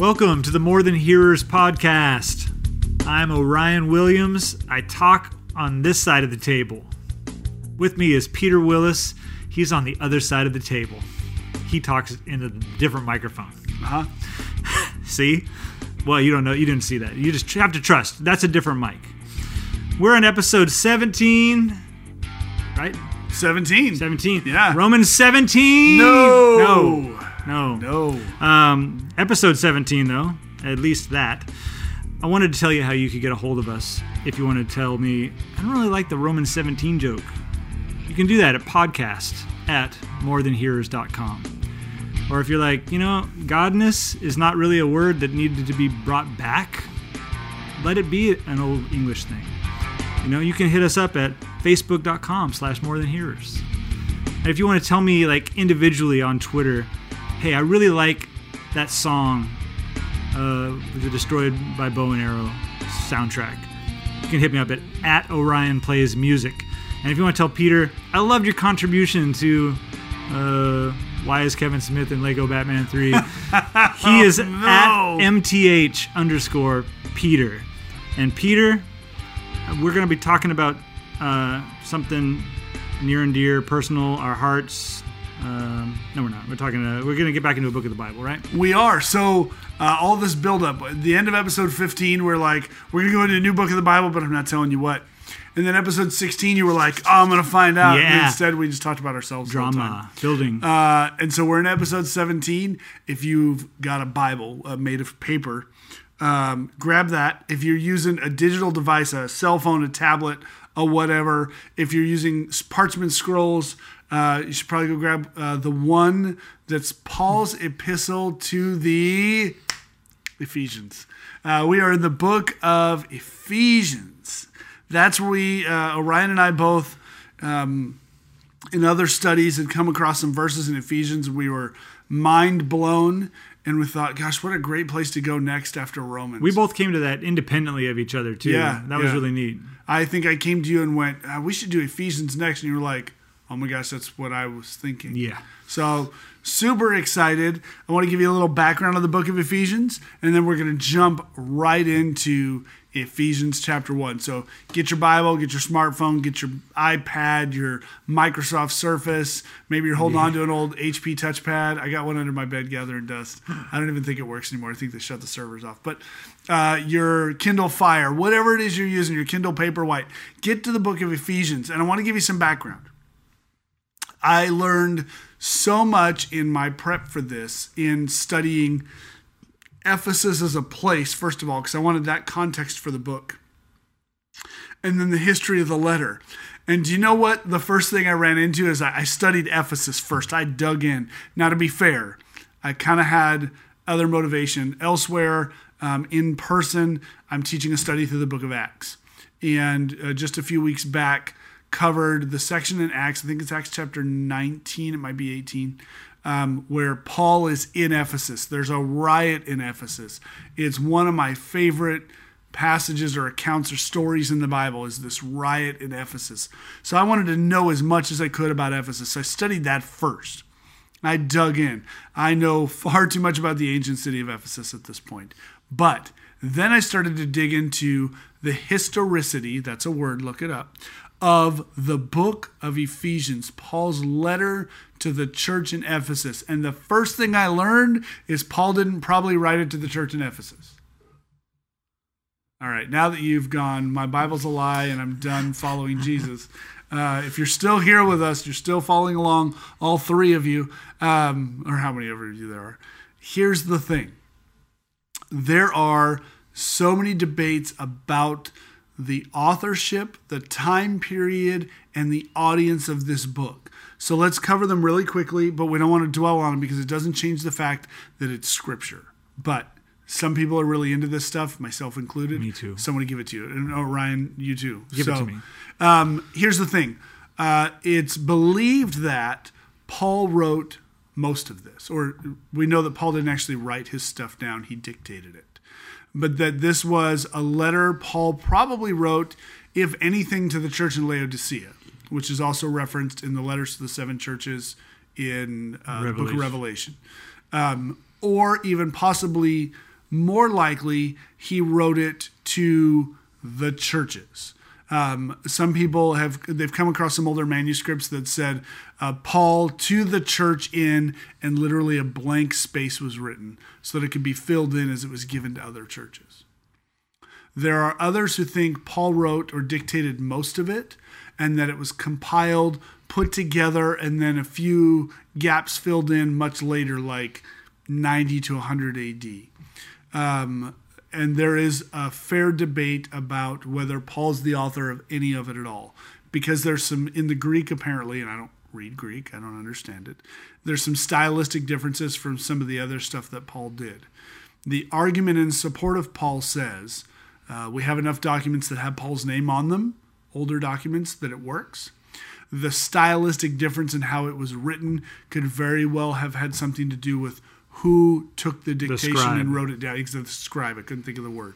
Welcome to the More Than Hearers podcast. I'm Orion Williams. I talk on this side of the table. With me is Peter Willis. He's on the other side of the table. He talks in a different microphone. Uh-huh. See? Well, you don't know. You didn't see that. You just have to trust. That's a different mic. We're in episode 17, right? 17. 17. Yeah. Romans 17. No. No. No. No. Um, episode 17, though, at least that. I wanted to tell you how you could get a hold of us if you want to tell me, I don't really like the Roman 17 joke. You can do that at podcast at morethanhearers.com. Or if you're like, you know, godness is not really a word that needed to be brought back, let it be an old English thing. You know, you can hit us up at facebook.com slash morethanhearers. And if you want to tell me, like, individually on Twitter, hey, I really like that song, uh, the Destroyed by Bow and Arrow soundtrack. You can hit me up at, at Orion Plays Music. And if you want to tell Peter, I loved your contribution to uh, Why is Kevin Smith in Lego Batman 3? he is at MTH underscore Peter. And Peter, we're going to be talking about uh, something near and dear, personal, our hearts. Um, no, we're not. We're talking. Uh, we're going to get back into a book of the Bible, right? We are. So, uh, all this build up, at the end of episode 15, we're like, we're going to go into a new book of the Bible, but I'm not telling you what. And then episode 16, you were like, oh, I'm going to find out. And Yeah. instead, we just talked about ourselves. Drama, building. Uh, and so we're in episode 17. If you've got a Bible uh, made of paper, um, grab that. If you're using a digital device, a cell phone, a tablet, a whatever, if you're using parchment scrolls, uh, you should probably go grab uh, the one that's Paul's epistle to the Ephesians. Uh, we are in the book of Ephesians. That's where we, uh, Orion and I both, um, in other studies, had come across some verses in Ephesians. We were mind blown, and we thought, gosh, what a great place to go next after Romans. we both came to that independently of each other too. Yeah, that was really neat. I think I came to you and went, uh, we should do Ephesians next. And you were like, oh my gosh, that's what I was thinking. Yeah. So super excited. I want to give you a little background on the book of Ephesians, and then we're going to jump right into Ephesians chapter one. So get your Bible, get your smartphone, get your iPad, your Microsoft Surface. Maybe you're holding on to an old HP touchpad. I got one under my bed gathering dust. I don't even think it works anymore. I think they shut the servers off. But uh, your Kindle Fire, whatever it is you're using, your Kindle Paperwhite, get to the book of Ephesians, and I want to give you some background. I learned so much in my prep for this in studying Ephesus as a place, first of all, because I wanted that context for the book. And then the history of the letter. And do you know what? The first thing I ran into is I studied Ephesus first. I dug in. Now, to be fair, I kind of had other motivation elsewhere. Um, in person, I'm teaching a study through the book of Acts. And uh, just a few weeks back, covered the section in Acts, I think it's Acts chapter 19, it might be 18, um, where Paul is in Ephesus. There's a riot in Ephesus. It's one of my favorite passages or accounts or stories in the Bible is this riot in Ephesus. So I wanted to know as much as I could about Ephesus. So I studied that first. I dug in. I know far too much about the ancient city of Ephesus at this point. But then I started to dig into the historicity, that's a word, look it up, of the book of Ephesians, Paul's letter to the church in Ephesus. And the first thing I learned is Paul didn't probably write it to the church in Ephesus. All right, now that you've gone, my Bible's a lie and I'm done following Jesus. Uh, if you're still here with us, you're still following along, all three of you, um, or how many of you there are. Here's the thing there are so many debates about the authorship, the time period, and the audience of this book. So let's cover them really quickly, but we don't want to dwell on them because it doesn't change the fact that it's scripture. But some people are really into this stuff, myself included. Me too. Somebody give it to you. And oh, Ryan, you too. Give it to me. Um, here's the thing uh, it's believed that Paul wrote most of this, or we know that Paul didn't actually write his stuff down, he dictated it. But that this was a letter Paul probably wrote, if anything, to the church in Laodicea, which is also referenced in the letters to the seven churches in uh, the book of Revelation. Um, or even possibly more likely he wrote it to the churches. Um, some people have they've come across some older manuscripts that said uh, Paul to the church in, and literally a blank space was written so that it could be filled in as it was given to other churches. There are others who think Paul wrote or dictated most of it, and that it was compiled, put together, and then a few gaps filled in much later, like 90 to 100 AD. Um, and there is a fair debate about whether Paul's the author of any of it at all, because there's some in the Greek apparently, and I don't read Greek, I don't understand it. There's some stylistic differences from some of the other stuff that Paul did. The argument in support of Paul says uh, we have enough documents that have Paul's name on them, older documents, that it works. The stylistic difference in how it was written could very well have had something to do with who took the dictation scribe. and wrote it down. Because the scribe, I couldn't think of the word.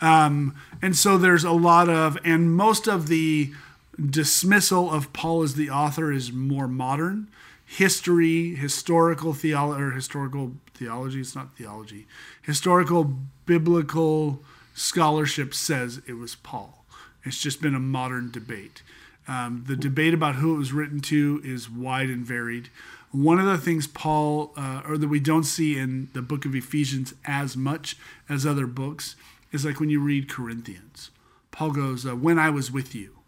Um, and so there's a lot of, and most of the dismissal of Paul as the author is more modern. History, historical theology, or historical theology, it's not theology, historical biblical scholarship says it was Paul. It's just been a modern debate. Um, the debate about who it was written to is wide and varied. One of the things Paul, uh, or that we don't see in the book of Ephesians as much as other books, is like when you read Corinthians. Paul goes, uh, When I was with you,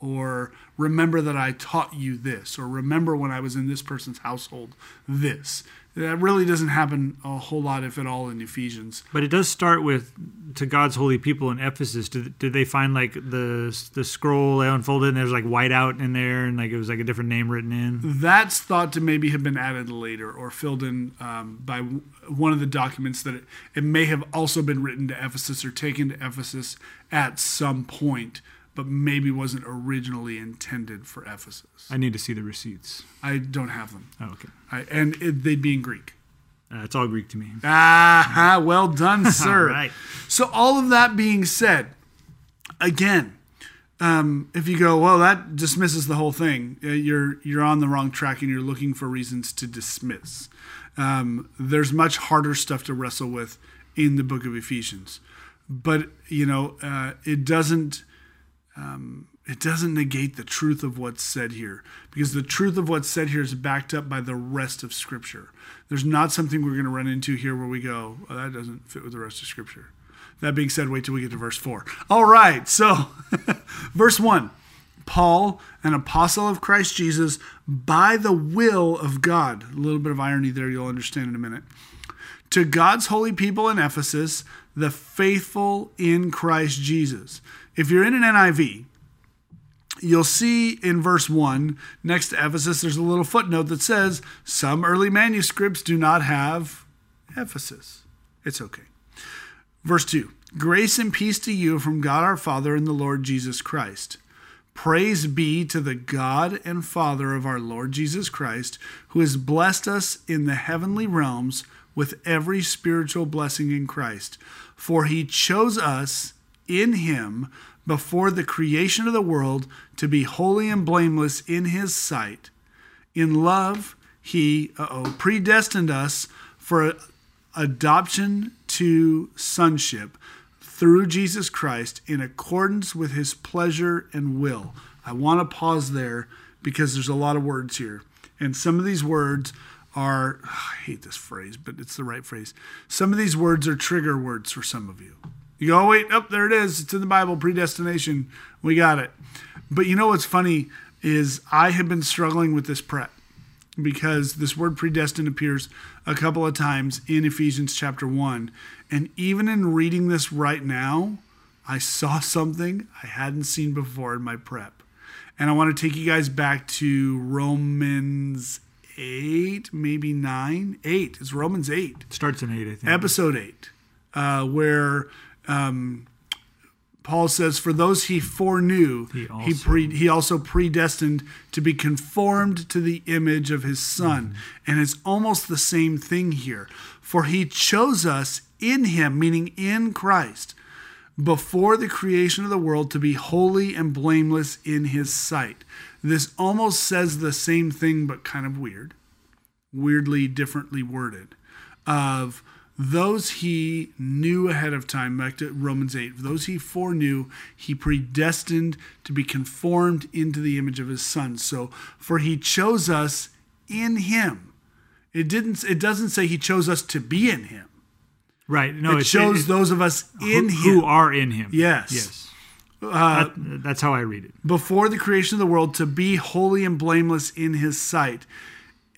or remember that I taught you this, or remember when I was in this person's household, this. That really doesn't happen a whole lot, if at all, in Ephesians. But it does start with to God's holy people in Ephesus. Did, did they find like the the scroll they unfolded and there's like white out in there and like it was like a different name written in? That's thought to maybe have been added later or filled in um, by w- one of the documents that it, it may have also been written to Ephesus or taken to Ephesus at some point, but maybe wasn't originally intended for Ephesus. I need to see the receipts. I don't have them. Oh, okay. I, and it, they'd be in Greek. Uh, it's all Greek to me. Ah, well done, sir. right. So, all of that being said, again, um, if you go, well, that dismisses the whole thing. uh, You're you're on the wrong track, and you're looking for reasons to dismiss. Um, there's much harder stuff to wrestle with in the book of Ephesians, but you know, uh, it doesn't it doesn't negate the truth of what's said here because the truth of what's said here is backed up by the rest of scripture. There's not something we're going to run into here where we go oh, that doesn't fit with the rest of scripture. That being said wait till we get to verse 4 all right so verse 1 paul an apostle of christ jesus by the will of god. A little bit of irony there you'll understand in a minute. To God's holy people in Ephesus, the faithful in Christ Jesus. If you're in an NIV, you'll see in verse 1 next to Ephesus, there's a little footnote that says some early manuscripts do not have Ephesus. It's okay. Verse 2 Grace and peace to you from God our Father and the Lord Jesus Christ. Praise be to the God and Father of our Lord Jesus Christ, who has blessed us in the heavenly realms with every spiritual blessing in Christ. For he chose us in him before the creation of the world to be holy and blameless in his sight. In love, he uh-oh, predestined us for adoption to sonship through Jesus Christ in accordance with his pleasure and will. I want to pause there because there's a lot of words here. And some of these words are, I hate this phrase, but it's the right phrase. Some of these words are trigger words for some of you. You go, oh, wait, up oh, there it is. It's in the Bible, predestination. We got it. But you know what's funny is I have been struggling with this prep because this word predestined appears a couple of times in Ephesians chapter 1. And even in reading this right now, I saw something I hadn't seen before in my prep. And I want to take you guys back to Romans 8, maybe 9. 8. It's Romans 8 Starts in eight, I think. episode 8, uh, where um, Paul says, For those he foreknew, He he, pre- he also predestined to be conformed to the image of his son. And it's almost the same thing here. For he chose us in him, meaning in Christ, before the creation of the world to be holy and blameless in his sight. This almost says the same thing, but kind of weird weirdly differently worded of those he knew ahead of time, back to Romans 8, those he foreknew, he predestined to be conformed into the image of his son. So, for he chose us in him. It didn't it doesn't say he chose us to be in him. Right. No, It shows it- those of us in who, him who are in him. Yes. Yes. Uh, That- that's how I read it. before the creation of the world to be holy and blameless in his sight.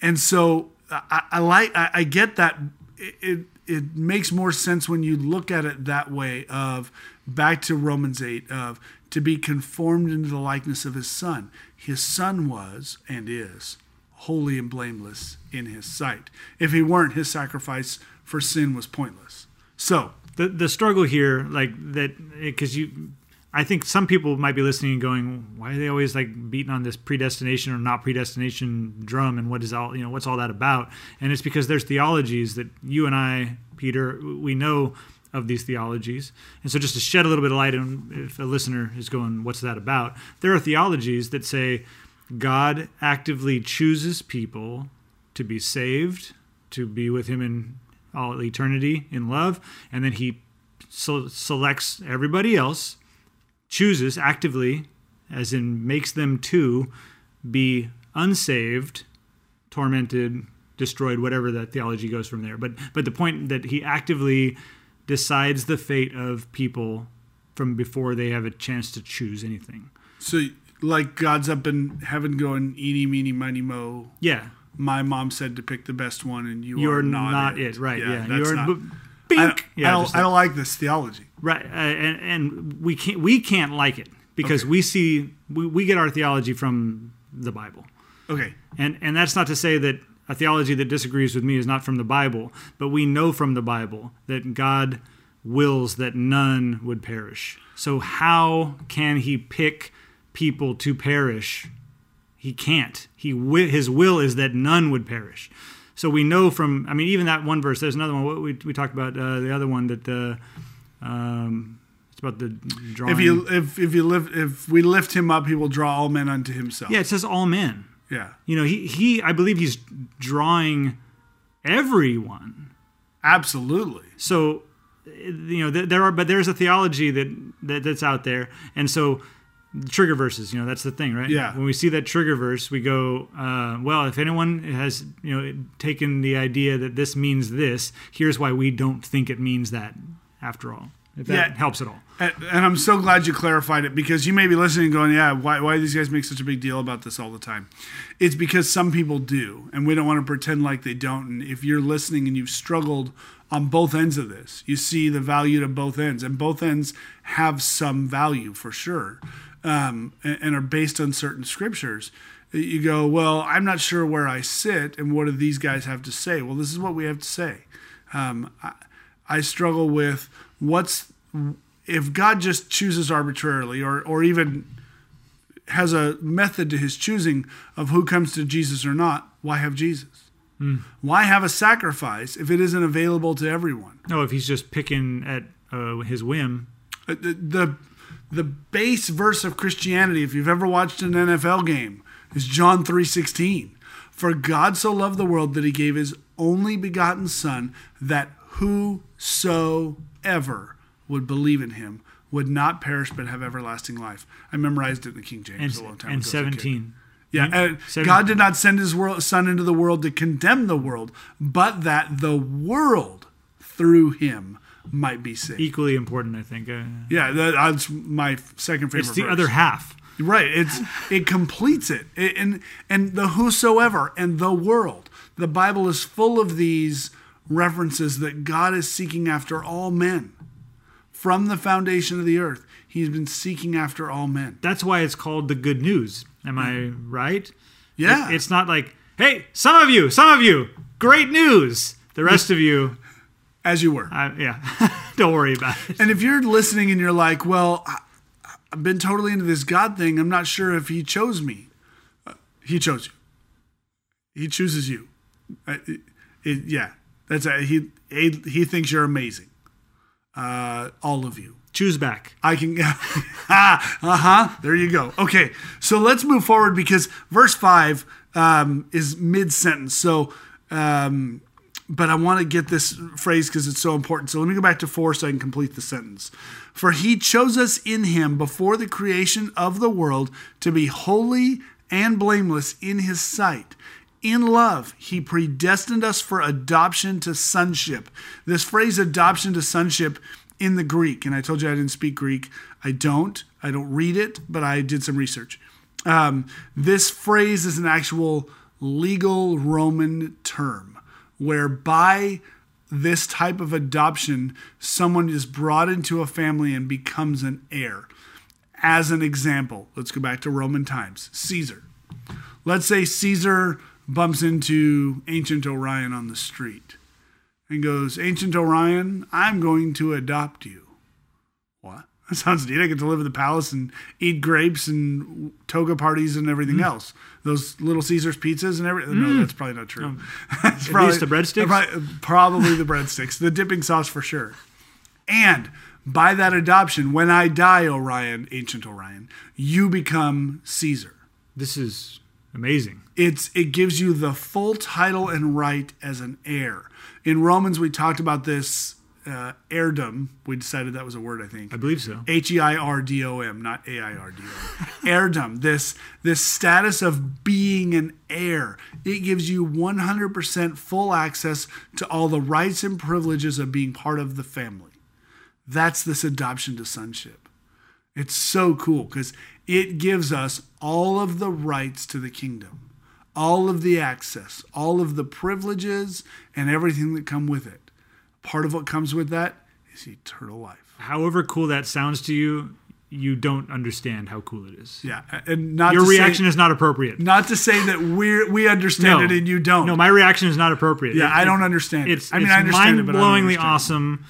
And so I, I like I, I get that it, it makes more sense when you look at it that way of back to Romans 8 of to be conformed into the likeness of his son. His son was and is holy and blameless in his sight. If he weren't, his sacrifice for sin was pointless. So, the the struggle here, like that, because you, I think some people might be listening and going, "Why are they always like beating on this predestination or not predestination drum? And what is all you know? What's all that about?" And it's because there's theologies that you and I, Peter, we know of these theologies. And so, just to shed a little bit of light on, if a listener is going, "What's that about?" There are theologies that say God actively chooses people to be saved, to be with Him in all eternity in love, and then He so selects everybody else, chooses actively, as in makes them to be unsaved, tormented, destroyed, whatever that theology goes from there. But but the point that he actively decides the fate of people from before they have a chance to choose anything. so like God's up in heaven going eeny meeny miny mo Yeah, my mom said to pick the best one, and you you're are not, not, it. it. right? Yeah, that's you're not- I bink. don't, yeah, I, don't, I don't like this theology. Right, uh, and, and we can't we can't like it because Okay. we see we, we get our theology from the Bible, Okay, and and that's not to say that a theology that disagrees with me is not from the Bible, but we know from the Bible that God wills that none would perish. So how can He pick people to perish? He can't. He His will is that none would perish. So we know from I mean even that one verse. There's another one. What we we talked about uh, the other one that. Uh, um, it's about the drawing. if you if if you lift if we lift him up, he will draw all men unto himself. yeah, it says all men. yeah, You know, he he I believe he's drawing everyone. absolutely. So you know there are but there's a theology that, that that's out there and so trigger verses you know that's the thing right Yeah. when we see that trigger verse we go uh, well if anyone has you know taken the idea that this means this here's why we don't think it means that after all if that Yeah. helps at all And, and I'm so glad you clarified it because you may be listening and going, yeah, why, why do these guys make such a big deal about this all the time? It's because some people do, and we don't want to pretend like they don't. And if you're listening and you've struggled on both ends of this, you see the value to both ends, and both ends have some value for sure um, and, and are based on certain scriptures. You go, well, I'm not sure where I sit, and what do these guys have to say? Well, this is what we have to say. Um, I, I struggle with what's if God just chooses arbitrarily or, or even has a method to his choosing of who comes to Jesus or not, why have Jesus? Why have a sacrifice if it isn't available to everyone? no if he's just picking at uh, his whim Uh, The, the, the base verse of Christianity, if you've ever watched an NFL game, is John 3.16. For God so loved the world that he gave his only begotten Son, that whosoever would believe in him would not perish but have everlasting life. I memorized it in the King James and, a long time and ago. as 17 Yeah, and Seven- God did not send his world, son into the world to condemn the world, but that the world through him might be saved. equally important i think uh, Yeah, that, that's my second favorite. it's the verse. other half Right. It's it completes it. It- and and the whosoever and the world. The Bible is full of these references that God is seeking after all men. From the foundation of the earth, He's been seeking after all men. that's why it's called the good news am i right Yeah. It- it's not like hey some of you some of you great news the rest of you As you were. I, yeah don't worry about it And if you're listening and you're like, well, I, I've been totally into this God thing, I'm not sure if He chose me. Uh, He chose you. He chooses you. Uh, it- it- yeah, that's a, he, he. He thinks you're amazing. Uh, all of you. choose back I can. ah, uh huh. There you go. Okay, so let's move forward because verse five um, is mid sentence. So um, but I want to get this phrase because it's so important. So let me go back to four so I can complete the sentence. For he chose us in him before the creation of the world to be holy and blameless in his sight. In love, he predestined us for adoption to sonship. This phrase, adoption to sonship, in the Greek, and I told you I didn't speak Greek. I don't. I don't read it, but I did some research. Um, this phrase is an actual legal Roman term whereby this type of adoption, someone is brought into a family and becomes an heir. As an example, let's go back to Roman times Caesar. Let's say Caesar bumps into ancient Orion on the street and goes, Ancient Orion, I'm going to adopt you. What? That sounds neat. I get to live in the palace and eat grapes and toga parties and everything Mm. else. Those Little Caesars pizzas and everything. No, that's probably not true. That's At least the breadsticks? Probably, probably the breadsticks. The dipping sauce for sure. And by that adoption, when I die, Orion, ancient Orion, you become Caesar This is amazing. it's it gives you the full title and right as an heir. In Romans, we talked about this uh, heirdom. We decided that was a word, I think. I believe so. H e i r d o m, not a i r d o m. heirdom. This this status of being an heir. It gives you 100% full access to all the rights and privileges of being part of the family. That's this adoption to sonship. It's so cool because it gives us all of the rights to the kingdom, all of the access, all of the privileges, and everything that come with it. Part of what comes with that is eternal life. However cool that sounds to you, you don't understand how cool it is. Yeah, and not Your reaction say, is not appropriate. not to say that we we understand it and you don't. No, my reaction is not appropriate. yeah, It- I don't understand. It's, it. I mean, it's I understand it, but I don't mind-blowingly it. awesome,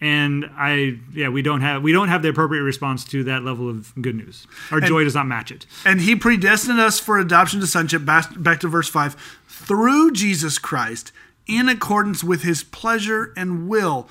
and I yeah we don't have we don't have the appropriate response to that level of good news. Our joy does not match it. And he predestined us for adoption to sonship, back, back to verse 5, through Jesus Christ, in accordance with his pleasure and will,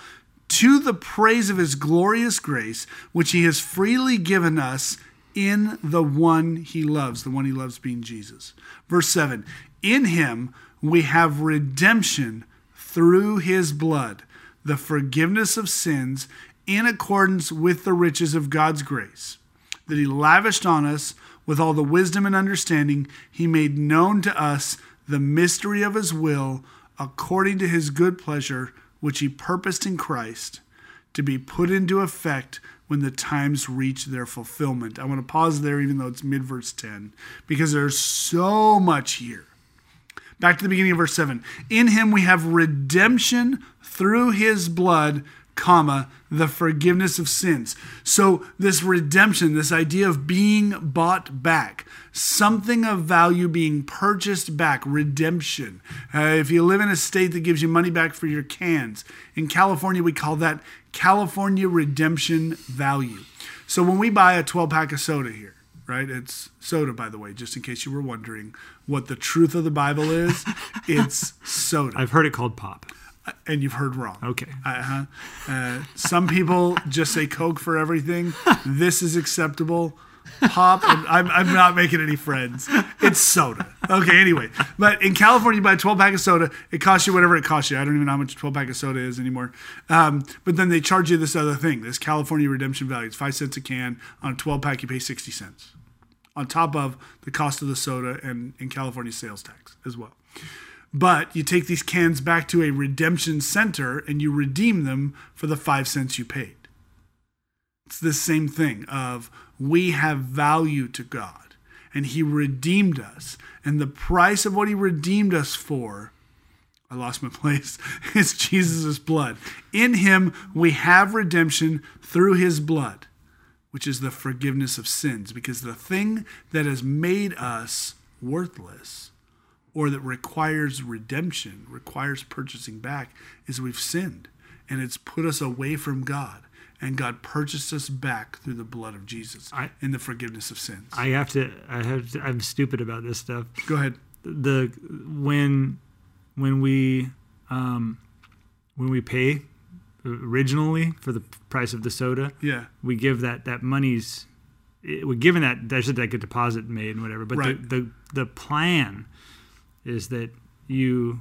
to the praise of his glorious grace, which he has freely given us in the one he loves, the one he loves being Jesus. Verse 7 In him we have redemption through his blood, the forgiveness of sins, in accordance with the riches of God's grace that he lavished on us with all the wisdom and understanding he made known to us the mystery of his will according to his good pleasure which he purposed in Christ to be put into effect when the times reach their fulfillment. I want to pause there even though it's mid verse 10 because there's so much here. Back to the beginning of verse 7. In him we have redemption through his blood, comma, the forgiveness of sins. So this redemption, this idea of being bought back, something of value being purchased back, redemption. Uh, if you live in a state that gives you money back for your cans, in California we call that California redemption value. So when we buy a 12 pack of soda here, right? It's soda, by the way, just in case you were wondering what the truth of the Bible is. it's soda, I've heard it called pop. and you've heard wrong. Okay. Uh-huh. Uh, some people just say Coke for everything. This is acceptable. Pop, and I'm, I'm not making any friends. It's soda. Okay, anyway. But in California, you buy a 12 pack of soda, it costs you whatever it costs you. I don't even know how much a 12 pack of soda is anymore. Um, but then they charge you this other thing, this California redemption value. It's five cents a can. On a 12 pack, you pay 60 cents on top of the cost of the soda and in California sales tax as well. But you take these cans back to a redemption center and you redeem them for the five cents you paid. It's the same thing of we have value to God and he redeemed us. And the price of what he redeemed us for, I lost my place, is Jesus' blood. In him we have redemption through his blood, which is the forgiveness of sins. Because the thing that has made us worthless or that requires redemption, requires purchasing back, is we've sinned. And it's put us away from God. And God purchased us back through the blood of Jesus I- in the forgiveness of sins. I have to. I have. To, I'm stupid about this stuff. Go ahead. The when when we um, when we pay originally for the price of the soda, Yeah. we give that that money's it- we're given that there's like a deposit made and whatever. But Right. the, the the plan is that you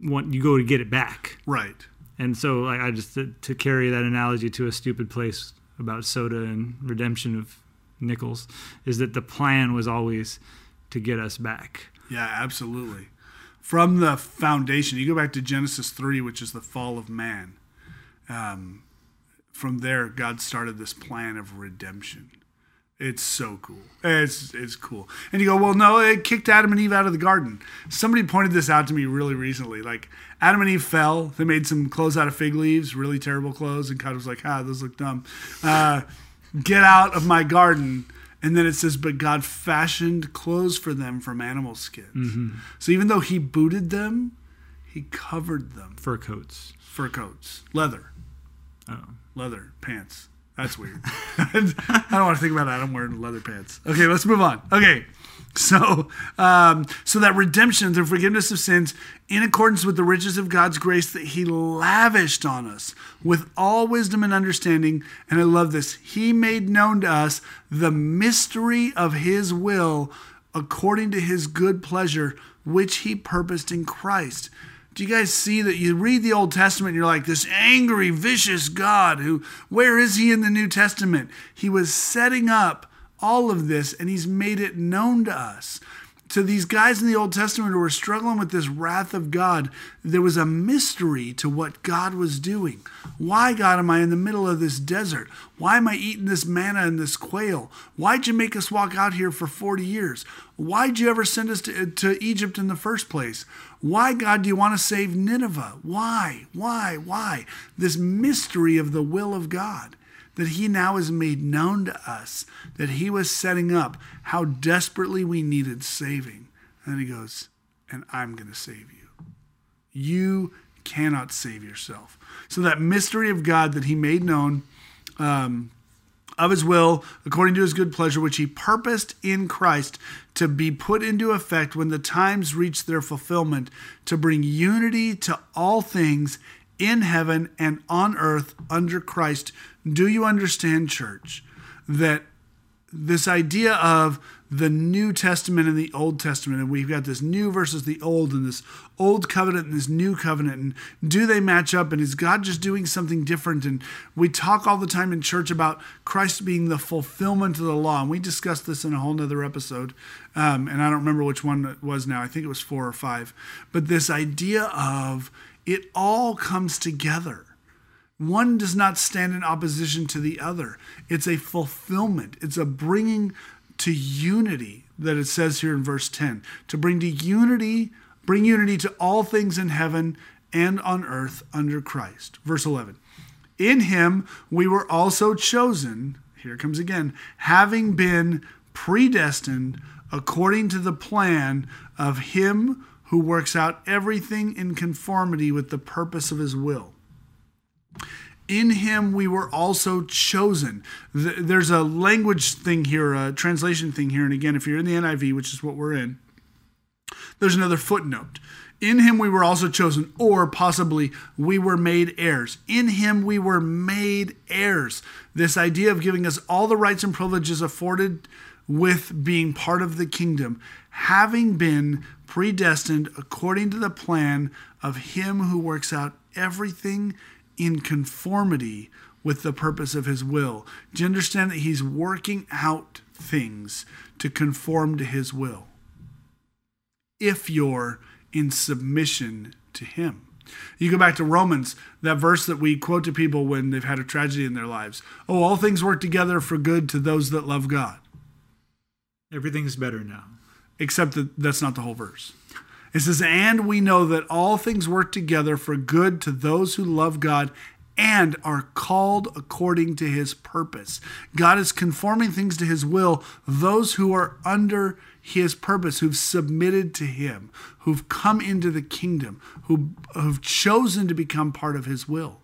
want you go to get it back. Right. And so like, I just to, to carry that analogy to a stupid place about soda and redemption of nickels is that the plan was always to get us back. Yeah, absolutely. From the foundation, you go back to Genesis 3, which is the fall of man. Um, from there, God started this plan of redemption. It's so cool. It's it's cool. And you go, well, no, it kicked Adam and Eve out of the garden. Somebody pointed this out to me really recently. Like Adam and Eve fell. They made some clothes out of fig leaves, really terrible clothes, and God was like, ah, those look dumb. Uh, get out of my garden. And then it says, but God fashioned clothes for them from animal skins. Mm-hmm. So even though He booted them, He covered them. Fur coats. Fur coats, leather, Oh. leather pants. That's weird. I don't want to think about Adam wearing leather pants. Okay, let's move on. Okay, so um, so that redemption, the forgiveness of sins, in accordance with the riches of God's grace that He lavished on us with all wisdom and understanding. And I love this. He made known to us the mystery of His will according to His good pleasure, which He purposed in Christ. Do you guys see that you read the Old Testament and you're like, this angry, vicious God who, where is he in the New Testament? He was setting up all of this and he's made it known to us. To these guys in the Old Testament who were struggling with this wrath of God, there was a mystery to what God was doing. Why, God, am I in the middle of this desert? Why am I eating this manna and this quail? Why'd you make us walk out here for 40 years? Why'd you ever send us to, to Egypt in the first place? Why, God, do you want to save Nineveh? Why? Why? Why? This mystery of the will of God that He now has made known to us, that He was setting up how desperately we needed saving. And He goes, and I'm going to save you. You cannot save yourself. So, that mystery of God that He made known. Um, of his will, according to his good pleasure, which he purposed in Christ to be put into effect when the times reach their fulfillment, to bring unity to all things in heaven and on earth under Christ. Do you understand, church, that this idea of the New Testament and the Old Testament, and we've got this new versus the old, and this old covenant and this new covenant, and do they match up? And is God just doing something different? And we talk all the time in church about Christ being the fulfillment of the law, and we discussed this in a whole nother episode, um, and I don't remember which one it was now. I think it was four or five. But this idea of it all comes together. One does not stand in opposition to the other. It's a fulfillment. It's a bringing to unity that it says here in verse 10 to bring to unity bring unity to all things in heaven and on earth under Christ verse 11 in him we were also chosen here comes again having been predestined according to the plan of him who works out everything in conformity with the purpose of his will in him we were also chosen. There's a language thing here, a translation thing here. And again, if you're in the NIV, which is what we're in, there's another footnote. In him we were also chosen, or possibly we were made heirs. In him we were made heirs. This idea of giving us all the rights and privileges afforded with being part of the kingdom, having been predestined according to the plan of him who works out everything in conformity with the purpose of his will. Do you understand that he's working out things to conform to his will? If you're in submission to him. You go back to Romans, that verse that we quote to people when they've had a tragedy in their lives. Oh, all things work together for good to those that love God. Everything's better now. Except that that's not the whole verse. It says, And we know that all things work together for good to those who love God and are called according to his purpose. God is conforming things to his will, those who are under his purpose, who've submitted to him, who've come into the kingdom, who have chosen to become part of his will.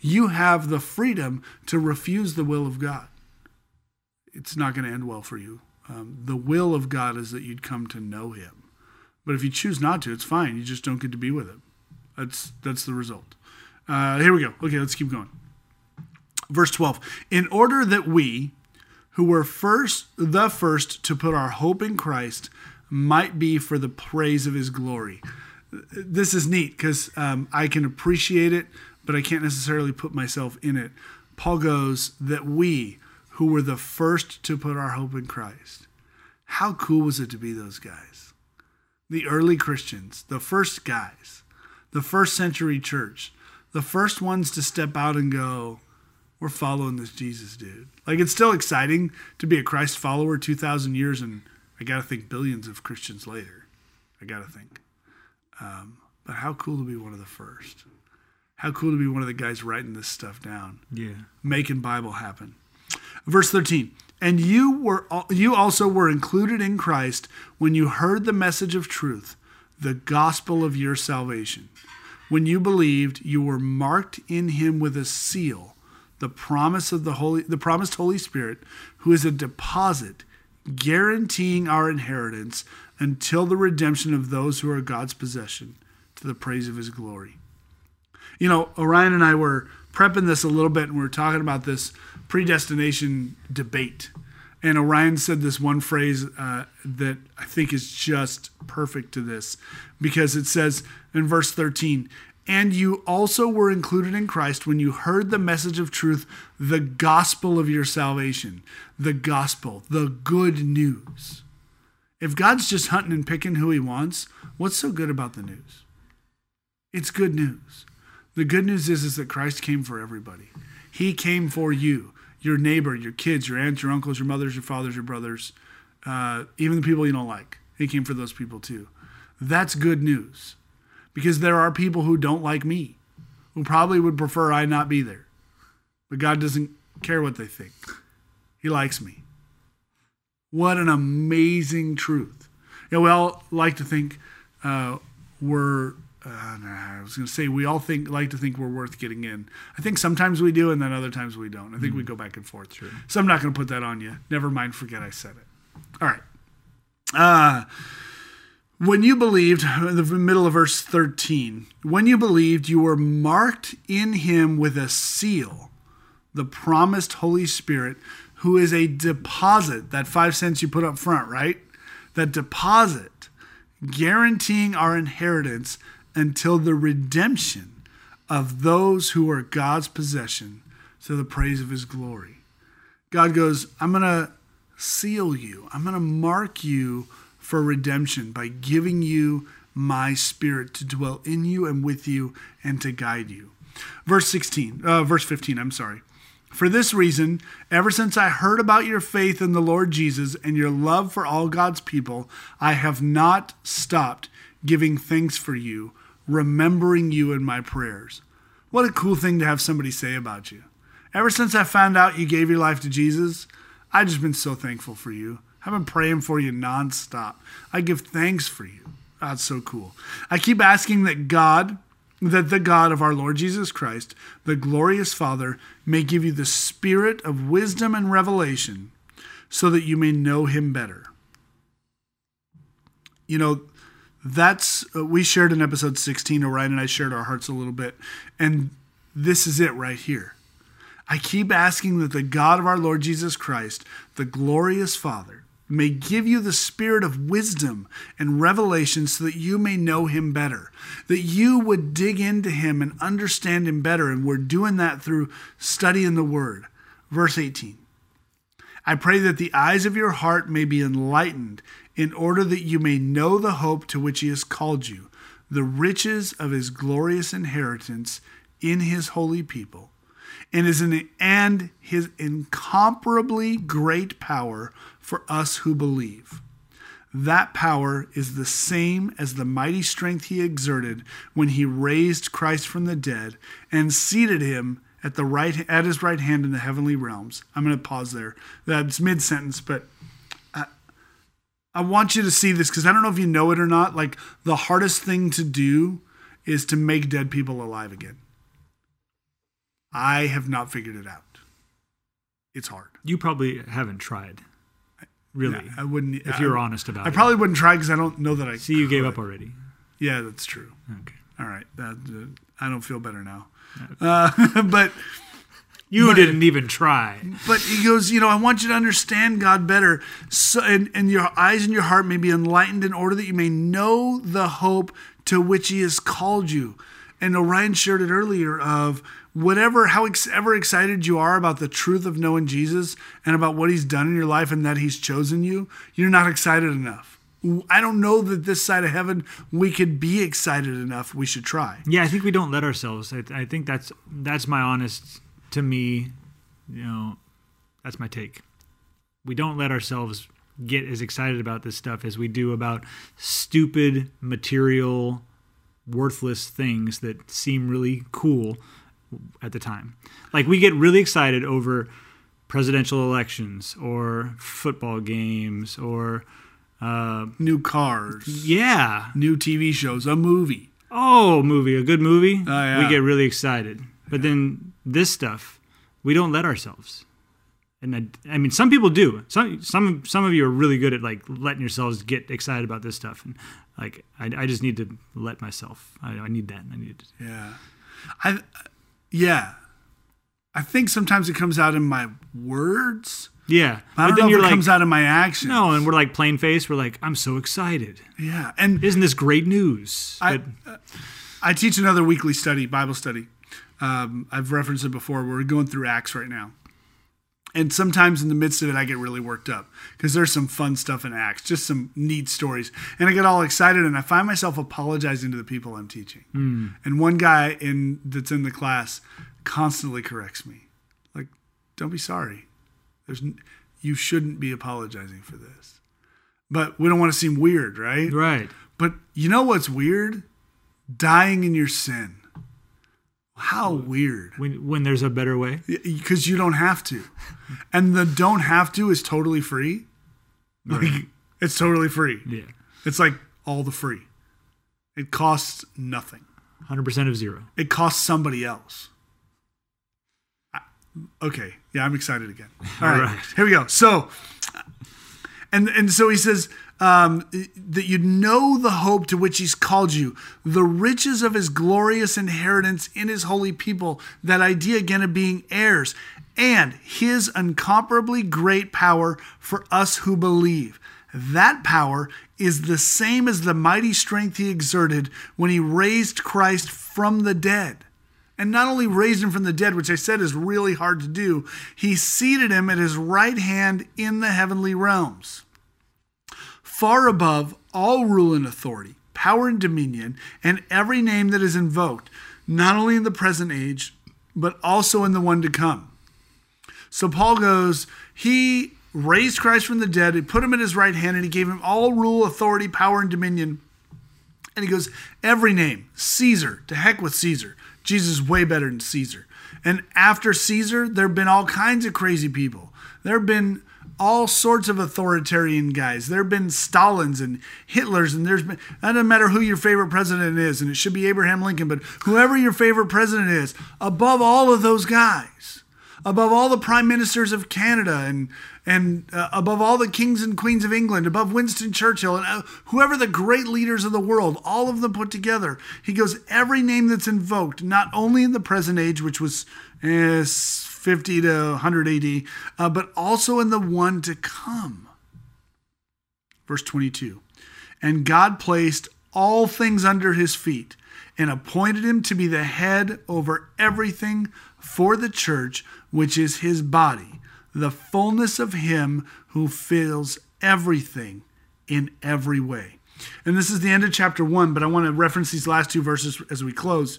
You have the freedom to refuse the will of God. It's not going to end well for you. Um, the will of God is that you'd come to know him. But if you choose not to, it's fine. You just don't get to be with him. That's that's the result. Uh, here we go. Okay, let's keep going. Verse 12. In order that we, who were first the first to put our hope in Christ, might be for the praise of his glory. this is neat because um, I can appreciate it, but I can't necessarily put myself in it. Paul goes that we, who were the first to put our hope in Christ, how cool was it to be those guys? The early Christians, the first guys, the first century church, the first ones to step out and go, we're following this Jesus dude. Like it's still exciting to be a Christ follower 2,000 years and I got to think billions of Christians later. I got to think. Um, but how cool to be one of the first. How cool to be one of the guys writing this stuff down. Yeah. Making Bible happen. Verse 13. And you were you also were included in Christ when you heard the message of truth, the gospel of your salvation. When you believed, you were marked in him with a seal, the promise of the holy the promised Holy Spirit, who is a deposit guaranteeing our inheritance until the redemption of those who are God's possession to the praise of his glory. You know, Orion and I were prepping this a little bit and we were talking about this predestination debate. And Orion said this one phrase uh, that I think is just perfect to this because it says in verse 13, and you also were included in Christ when you heard the message of truth, the gospel of your salvation. The gospel, the good news. If God's just hunting and picking who he wants, what's so good about the news? It's good news. The good news is, is that Christ came for everybody. He came for you, your neighbor, your kids, your aunts, your uncles, your mothers, your fathers, your brothers, uh, even the people you don't like. He came for those people too. That's good news because there are people who don't like me, who probably would prefer I not be there. But God doesn't care what they think, He likes me. What an amazing truth. You know, we all like to think uh, we're, uh, I was going to say, we all think like to think we're worth getting in. I think sometimes we do, and then other times we don't. I think mm-hmm. we go back and forth. So I'm not going to put that on you. Never mind, forget I said it. All right. Uh, when you believed, the middle of verse 13, when you believed, you were marked in him with a seal, the promised Holy Spirit, who is a deposit, that five cents you put up front, right? That deposit, guaranteeing our inheritance until the redemption of those who are God's possession to the praise of his glory. God goes, I'm going to seal you, I'm going to mark you for redemption by giving you my spirit to dwell in you and with you and to guide you. Verse 16, uh, verse 15, I'm sorry. For this reason, ever since I heard about your faith in the Lord Jesus and your love for all God's people, I have not stopped giving thanks for you, remembering you in my prayers. What a cool thing to have somebody say about you. Ever since I found out you gave your life to Jesus, I've just been so thankful for you. I've been praying for you nonstop. I give thanks for you. That's so cool. I keep asking that God, that the God of our Lord Jesus Christ, the glorious Father, may give you the spirit of wisdom and revelation so that you may know him better. You know, that's, uh, we shared in episode 16, Orion and I shared our hearts a little bit, and this is it right here. I keep asking that the God of our Lord Jesus Christ, the glorious Father, may give you the spirit of wisdom and revelation so that you may know him better, that you would dig into him and understand him better. And we're doing that through studying the word. Verse 18 I pray that the eyes of your heart may be enlightened in order that you may know the hope to which he has called you, the riches of his glorious inheritance in his holy people and his, and his incomparably great power for us who believe. That power is the same as the mighty strength he exerted when he raised Christ from the dead and seated him at the right at his right hand in the heavenly realms. I'm going to pause there. That's mid sentence, but I want you to see this because I don't know if you know it or not. Like the hardest thing to do is to make dead people alive again. I have not figured it out. It's hard. You probably haven't tried. Really, yeah, I wouldn't. If you're honest about I it, I probably wouldn't try because I don't know that I. See, you gave up already. Yeah, that's true. Okay. All right. That, uh, I don't feel better now. Okay. Uh, but You But- didn't even try. But he goes, you know, I want you to understand God better, so and, and your eyes and your heart may be enlightened in order that you may know the hope to which He has called you. And Orion shared it earlier of whatever, how ex- ever excited you are about the truth of knowing Jesus and about what He's done in your life and that He's chosen you, you're not excited enough. I don't know that this side of heaven we could be excited enough. We should try. Yeah, I think we don't let ourselves. I, I think that's that's my honest to me. You know, that's my take. We don't let ourselves get as excited about this stuff as we do about stupid material, worthless things that seem really cool at the time. Like we get really excited over presidential elections or football games or uh, New cars, yeah, new TV shows, a movie. oh, movie, a good movie, yeah. we get really excited. But then this stuff, we don't let ourselves. And I, I mean, some people do. Some some some of you are really good at like letting yourselves get excited about this stuff. And like, I, I just need to let myself. I, I need that. I need. To, Yeah. I yeah. I think sometimes it comes out in my words. yeah, I don't but then know you're if it like, comes out in my actions. no, and we're like plain face. We're like, I'm so excited. Yeah. And Isn't this great news? I, But uh, I teach another weekly study, Bible study. Um, I've referenced it before. We're going through Acts right now. And sometimes in the midst of it, I get really worked up because there's some fun stuff in Acts, just some neat stories. And I get all excited and I find myself apologizing to the people I'm teaching. And one guy in that's in the class constantly corrects me. Like, don't be sorry. There's n- you shouldn't be apologizing for this. But we don't want to seem weird, right? right. But you know what's weird? Dying in your sin. How weird. When when there's a better way. Because you don't have to. And the don't have to is totally free. Like, it's totally free. Yeah. It's like all the free. It costs nothing. Hundred percent of zero. It costs somebody else. I- Okay. Yeah, I'm excited again. All right. right. Here we go. So, and and so he says um, that you know the hope to which he's called you, the riches of his glorious inheritance in his holy people. That idea again of being heirs, and his incomparably great power for us who believe. That power is the same as the mighty strength he exerted when he raised Christ from the dead. And not only raised him from the dead, which I said is really hard to do, he seated him at his right hand in the heavenly realms, far above all rule and authority, power and dominion, and every name that is invoked, not only in the present age, but also in the one to come. So Paul goes, He raised Christ from the dead, he put him at his right hand, and he gave him all rule, authority, power, and dominion. And he goes, Every name, Caesar, to heck with Caesar. Jesus is way better than Caesar. And after Caesar, there have been all kinds of crazy people. There have been all sorts of authoritarian guys. There have been Stalins and Hitlers, and there's been, it doesn't matter who your favorite president is, and it should be Abraham Lincoln, but whoever your favorite president is, above all of those guys, above all the prime ministers of Canada and and uh, above all the kings and queens of England, above Winston Churchill and uh, whoever the great leaders of the world, all of them put together. He goes every name that's invoked, not only in the present age, which was eh, 50 to 100 AD, uh, but also in the one to come. Verse 22. And God placed all things under his feet and appointed him to be the head over everything for the church, which is his body, the fullness of him who fills everything in every way. And this is the end of chapter one, but I want to reference these last two verses as we close.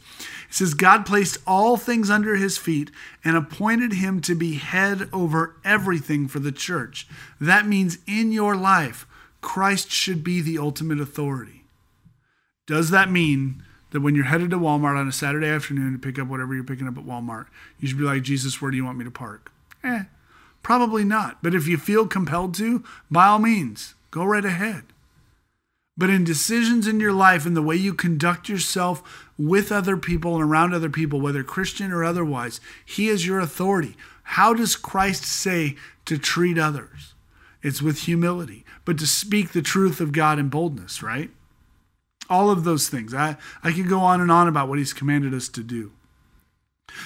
It says, God placed all things under his feet and appointed him to be head over everything for the church. That means in your life, Christ should be the ultimate authority. Does that mean that when you're headed to Walmart on a Saturday afternoon to pick up whatever you're picking up at Walmart, you should be like, Jesus, where do you want me to park? Eh, probably not. But if you feel compelled to, by all means, go right ahead. But in decisions in your life and the way you conduct yourself with other people and around other people, whether Christian or otherwise, He is your authority. How does Christ say to treat others? It's with humility, but to speak the truth of God in boldness, right? All of those things. I, I could go on and on about what He's commanded us to do.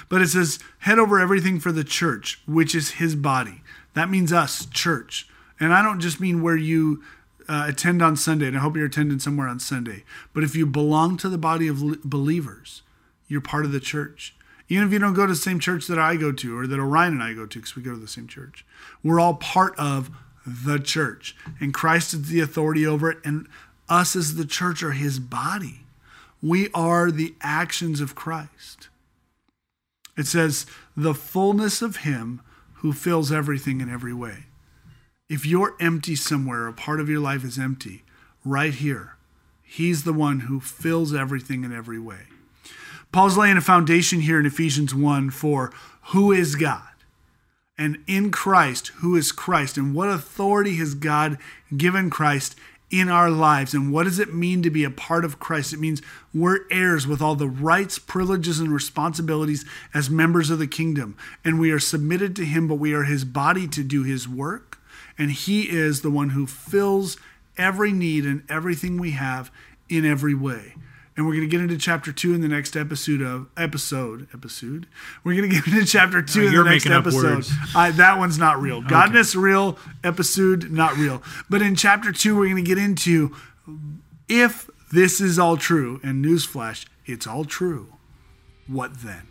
But it says, head over everything for the church, which is his body. That means us, church. And I don't just mean where you uh, attend on Sunday, and I hope you're attending somewhere on Sunday. But if you belong to the body of li- believers, you're part of the church. Even if you don't go to the same church that I go to or that Orion and I go to, because we go to the same church, we're all part of the church. And Christ is the authority over it, and us as the church are his body. We are the actions of Christ. It says, the fullness of him who fills everything in every way. If you're empty somewhere, a part of your life is empty, right here, he's the one who fills everything in every way. Paul's laying a foundation here in Ephesians 1 for who is God? And in Christ, who is Christ? And what authority has God given Christ in our lives. And what does it mean to be a part of Christ? It means we're heirs with all the rights, privileges, and responsibilities as members of the kingdom. And we are submitted to Him, but we are His body to do His work. And He is the one who fills every need and everything we have in every way and we're going to get into chapter two in the next episode of episode episode. We're going to get into chapter two in the next episode. I, that one's not real. Godness okay. real, episode not real. But in chapter two, we're going to get into if this is all true. And newsflash, it's all true. What then?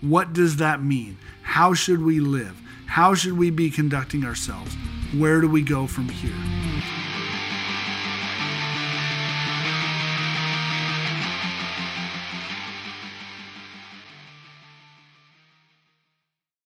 What does that mean? How should we live? How should we be conducting ourselves? where do we go from here?